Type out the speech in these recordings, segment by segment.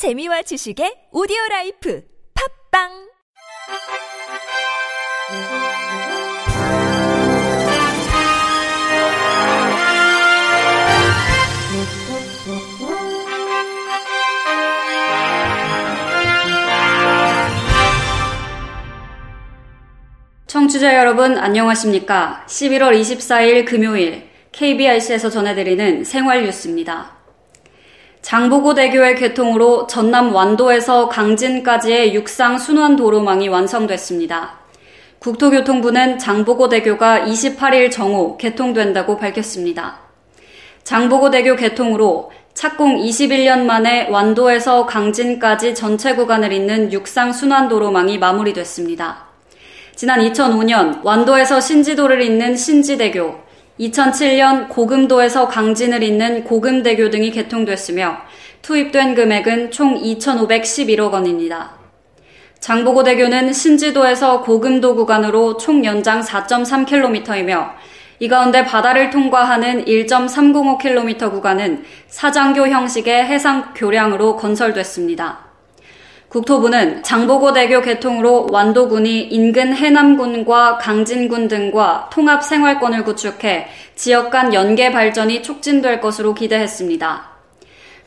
재미와 지식의 오디오 life 팟빵 청취자 여러분 안녕하십니까? 11월 24일 금요일 KBRC에서 전해드리는 생활 뉴스입니다. 장보고대교의 개통으로 전남 완도에서 강진까지의 육상 순환 도로망이 완성됐습니다. 국토교통부는 장보고대교가 28일 정오 개통된다고 밝혔습니다. 장보고대교 개통으로 착공 21년 만에 완도에서 강진까지 전체 구간을 잇는 육상 순환 도로망이 마무리됐습니다. 지난 2005년 완도에서 신지도를 잇는 신지대교, 2007년 고금도에서 강진을 잇는 고금대교 등이 개통됐으며 투입된 금액은 총 2,511억 원입니다. 장보고대교는 신지도에서 고금도 구간으로 총 연장 4.3km이며 이 가운데 바다를 통과하는 1.305km 구간은 사장교 형식의 해상 교량으로 건설됐습니다. 국토부는 장보고대교 개통으로 완도군이 인근 해남군과 강진군 등과 통합 생활권을 구축해 지역 간 연계 발전이 촉진될 것으로 기대했습니다.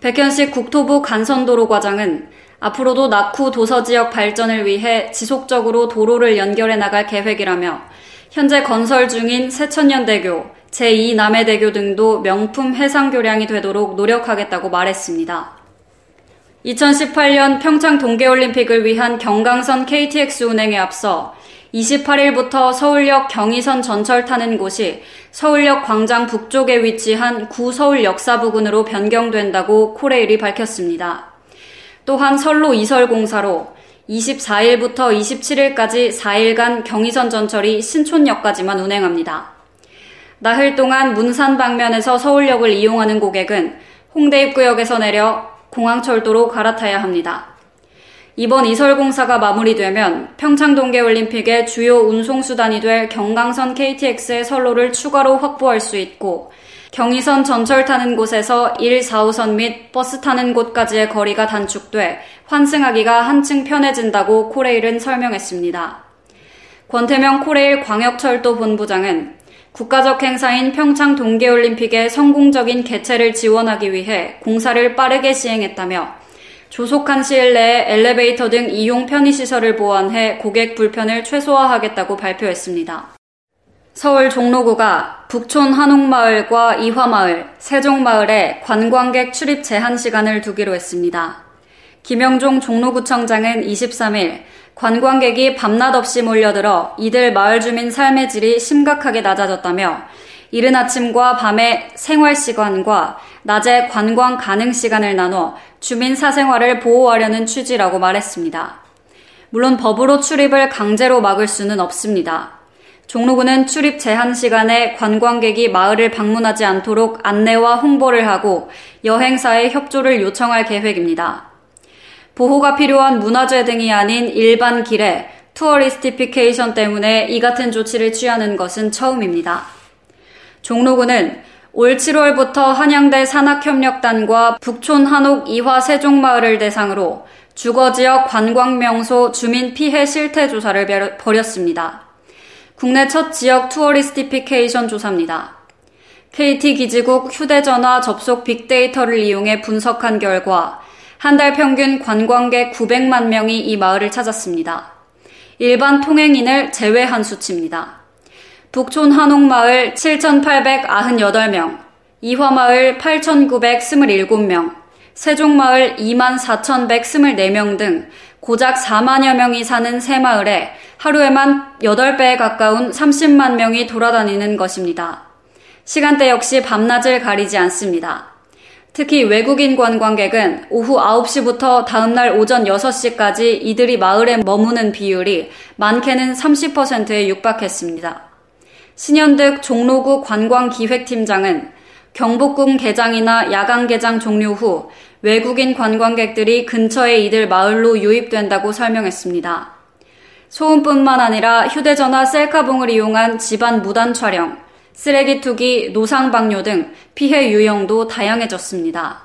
백현식 국토부 간선도로 과장은 앞으로도 낙후 도서 지역 발전을 위해 지속적으로 도로를 연결해 나갈 계획이라며 현재 건설 중인 세천년대교, 제2남해대교 등도 명품 해상교량이 되도록 노력하겠다고 말했습니다. 2018년 평창 동계올림픽을 위한 경강선 KTX 운행에 앞서 28일부터 서울역 경의선 전철 타는 곳이 서울역 광장 북쪽에 위치한 구서울 역사 부근으로 변경된다고 코레일이 밝혔습니다. 또한 선로 이설 공사로 24일부터 27일까지 4일간 경의선 전철이 신촌역까지만 운행합니다. 나흘 동안 문산 방면에서 서울역을 이용하는 고객은 홍대 입구역에서 내려 공항철도로 갈아타야 합니다. 이번 이설공사가 마무리되면 평창 동계올림픽의 주요 운송수단이 될 경강선 KTX의 선로를 추가로 확보할 수 있고 경의선 전철 타는 곳에서 1, 4호선 및 버스 타는 곳까지의 거리가 단축돼 환승하기가 한층 편해진다고 코레일은 설명했습니다. 권태명 코레일 광역철도 본부장은 국가적 행사인 평창 동계올림픽의 성공적인 개최를 지원하기 위해 공사를 빠르게 시행했다며 조속한 시일 내에 엘리베이터 등 이용 편의시설을 보완해 고객 불편을 최소화하겠다고 발표했습니다. 서울 종로구가 북촌 한옥마을과 이화마을, 세종마을에 관광객 출입 제한 시간을 두기로 했습니다. 김영종 종로구청장은 23일 관광객이 밤낮 없이 몰려들어 이들 마을 주민 삶의 질이 심각하게 낮아졌다며 이른 아침과 밤에 생활 시간과 낮에 관광 가능 시간을 나눠 주민 사생활을 보호하려는 취지라고 말했습니다. 물론 법으로 출입을 강제로 막을 수는 없습니다. 종로구는 출입 제한 시간에 관광객이 마을을 방문하지 않도록 안내와 홍보를 하고 여행사에 협조를 요청할 계획입니다. 보호가 필요한 문화재 등이 아닌 일반 길에 touristification 때문에 이 같은 조치를 취하는 것은 처음입니다. 종로구는 올 7월부터 한양대 산학협력단과 북촌 한옥 이화 세종마을을 대상으로 주거지역 관광명소 주민 피해 실태 조사를 벌였습니다. 국내 첫 지역 touristification 조사입니다. KT 기지국 휴대전화 접속 빅데이터를 이용해 분석한 결과 한 달 평균 관광객 900만 명이 이 마을을 찾았습니다. 일반 통행인을 제외한 수치입니다. 북촌 한옥마을 7,898명, 이화마을 8,927명, 세종마을 24,124명 등 고작 4만여 명이 사는 새 마을에 하루에만 8배에 가까운 30만 명이 돌아다니는 것입니다. 시간대 역시 밤낮을 가리지 않습니다. 특히 외국인 관광객은 오후 9시부터 다음날 오전 6시까지 이들이 마을에 머무는 비율이 많게는 30%에 육박했습니다. 신현득 종로구 관광기획팀장은 경복궁 개장이나 야간 개장 종료 후 외국인 관광객들이 근처에 이들 마을로 유입된다고 설명했습니다. 소음뿐만 아니라 휴대전화 셀카봉을 이용한 집안 무단 촬영, 쓰레기 투기, 노상 방뇨 등 피해 유형도 다양해졌습니다.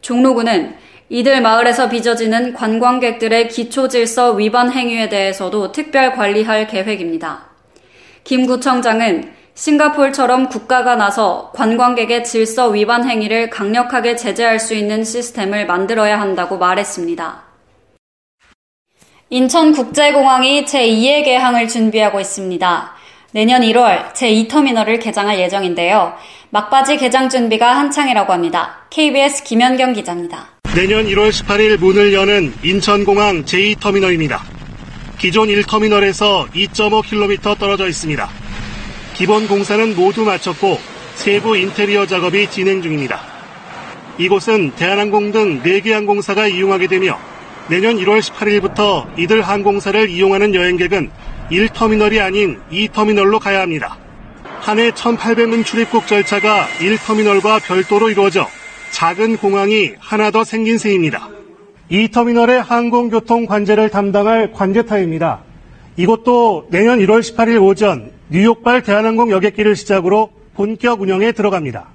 종로구는 이들 마을에서 빚어지는 관광객들의 기초 질서 위반 행위에 대해서도 특별 관리할 계획입니다. 김 구청장은 싱가폴처럼 국가가 나서 관광객의 질서 위반 행위를 강력하게 제재할 수 있는 시스템을 만들어야 한다고 말했습니다. 인천국제공항이 제2의 개항을 준비하고 있습니다. 내년 1월 제2터미널을 개장할 예정인데요. 막바지 개장 준비가 한창이라고 합니다. KBS 김현경 기자입니다. 내년 1월 18일 문을 여는 인천공항 제2터미널입니다. 기존 1터미널에서 2.5km 떨어져 있습니다. 기본 공사는 모두 마쳤고 세부 인테리어 작업이 진행 중입니다. 이곳은 대한항공 등 4개 항공사가 이용하게 되며 내년 1월 18일부터 이들 항공사를 이용하는 여행객은 1터미널이 아닌 2터미널로 가야 합니다. 한 해 1,800명 출입국 절차가 1터미널과 별도로 이루어져 작은 공항이 하나 더 생긴 셈입니다. 2터미널의 항공교통 관제를 담당할 관제타입니다. 이곳도 내년 1월 18일 오전 뉴욕발 대한항공 여객기를 시작으로 본격 운영에 들어갑니다.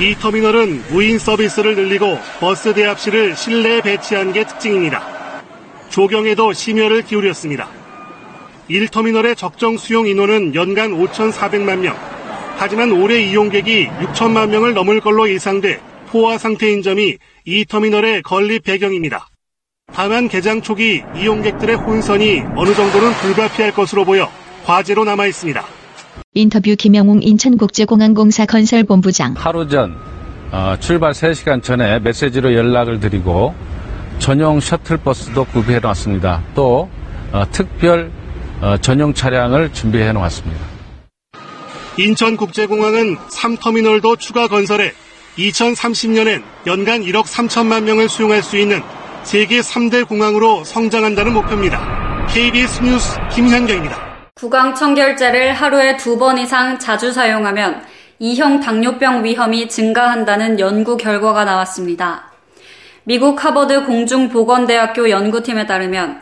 이 터미널은 무인 서비스를 늘리고 버스 대합실을 실내에 배치한 게 특징입니다. 조경에도 심혈을 기울였습니다. 1터미널의 적정 수용 인원은 연간 5,400만 명. 하지만 올해 이용객이 6천만 명을 넘을 걸로 예상돼 포화 상태인 점이 이 터미널의 건립 배경입니다. 다만 개장 초기 이용객들의 혼선이 어느 정도는 불가피할 것으로 보여 과제로 남아 있습니다. 인터뷰 김영웅 인천국제공항공사 건설본부장. 하루 전 어, 출발 3시간 전에 메시지로 연락을 드리고 전용 셔틀버스도 구비해 놨습니다. 또 어, 특별 어, 전용 차량을 준비해 놓았습니다. 인천국제공항은 3터미널도 추가 건설해 2030년엔 연간 1억 3천만 명을 수용할 수 있는 세계 3대 공항으로 성장한다는 목표입니다. KBS 뉴스 김현경입니다. 구강 청결제를 하루에 두 번 이상 자주 사용하면 이형 당뇨병 위험이 증가한다는 연구 결과가 나왔습니다. 미국 하버드 공중보건대학교 연구팀에 따르면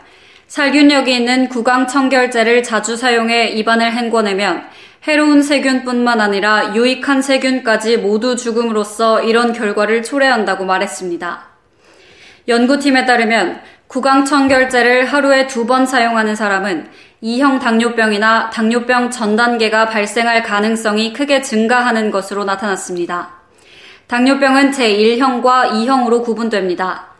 살균력이 있는 구강 청결제를 자주 사용해 입안을 헹궈내면 해로운 세균뿐만 아니라 유익한 세균까지 모두 죽음으로써 이런 결과를 초래한다고 말했습니다. 연구팀에 따르면 구강청결제를 하루에 두 번 사용하는 사람은 2형 당뇨병이나 당뇨병 전 단계가 발생할 가능성이 크게 증가하는 것으로 나타났습니다. 당뇨병은 제1형과 2형으로 구분됩니다.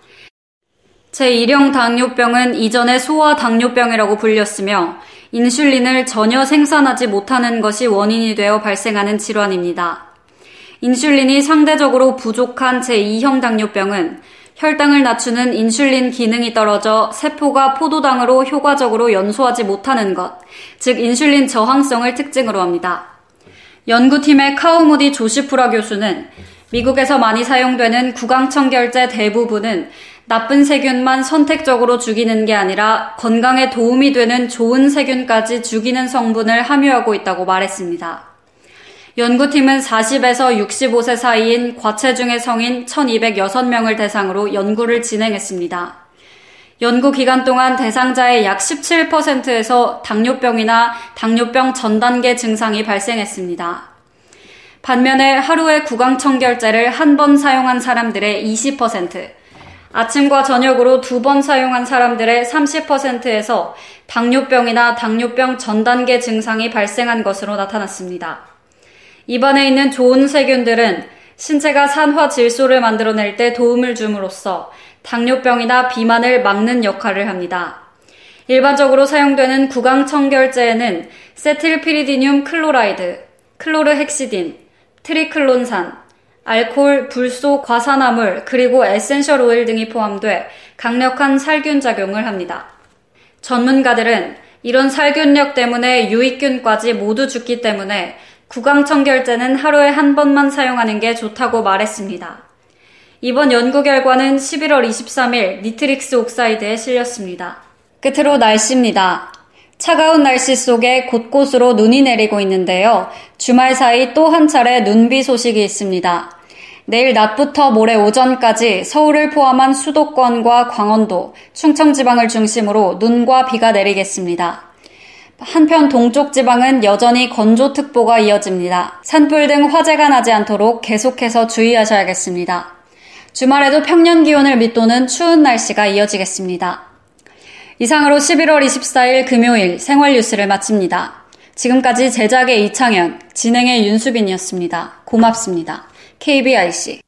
제1형 당뇨병은 이전에 소아 당뇨병이라고 불렸으며 인슐린을 전혀 생산하지 못하는 것이 원인이 되어 발생하는 질환입니다. 인슐린이 상대적으로 부족한 제2형 당뇨병은 혈당을 낮추는 인슐린 기능이 떨어져 세포가 포도당으로 효과적으로 연소하지 못하는 것, 즉 인슐린 저항성을 특징으로 합니다. 연구팀의 카우무디 조시프라 교수는 미국에서 많이 사용되는 구강청 결제 대부분은 나쁜 세균만 선택적으로 죽이는 게 아니라 건강에 도움이 되는 좋은 세균까지 죽이는 성분을 함유하고 있다고 말했습니다. 연구팀은 40에서 65세 사이인 과체중의 성인 1206명을 대상으로 연구를 진행했습니다. 연구 기간 동안 대상자의 약 17%에서 당뇨병이나 당뇨병 전 단계 증상이 발생했습니다. 반면에 하루에 구강청결제를 한 번 사용한 사람들의 20%, 아침과 저녁으로 두 번 사용한 사람들의 30%에서 당뇨병이나 당뇨병 전 단계 증상이 발생한 것으로 나타났습니다. 입안에 있는 좋은 세균들은 신체가 산화 질소를 만들어낼 때 도움을 줌으로써 당뇨병이나 비만을 막는 역할을 합니다. 일반적으로 사용되는 구강청결제에는 cetylpyridinium chloride, 클로르헥시딘, 트리클로산, 알코올, 불소, 과산화물, 그리고 에센셜 오일 등이 포함돼 강력한 살균 작용을 합니다. 전문가들은 이런 살균력 때문에 유익균까지 모두 죽기 때문에 구강청결제는 하루에 한 번만 사용하는 게 좋다고 말했습니다. 이번 연구 결과는 11월 23일 Nitric Oxide에 실렸습니다. 끝으로 날씨입니다. 차가운 날씨 속에 곳곳으로 눈이 내리고 있는데요. 주말 사이 또 한 차례 눈비 소식이 있습니다. 내일 낮부터 모레 오전까지 서울을 포함한 수도권과 강원도, 충청지방을 중심으로 눈과 비가 내리겠습니다. 한편 동쪽 지방은 여전히 건조특보가 이어집니다. 산불 등 화재가 나지 않도록 계속해서 주의하셔야겠습니다. 주말에도 평년 기온을 밑도는 추운 날씨가 이어지겠습니다. 이상으로 11월 24일 금요일 생활 뉴스를 마칩니다. 지금까지 제작의 이창현, 진행의 윤수빈이었습니다. 고맙습니다. KBIC.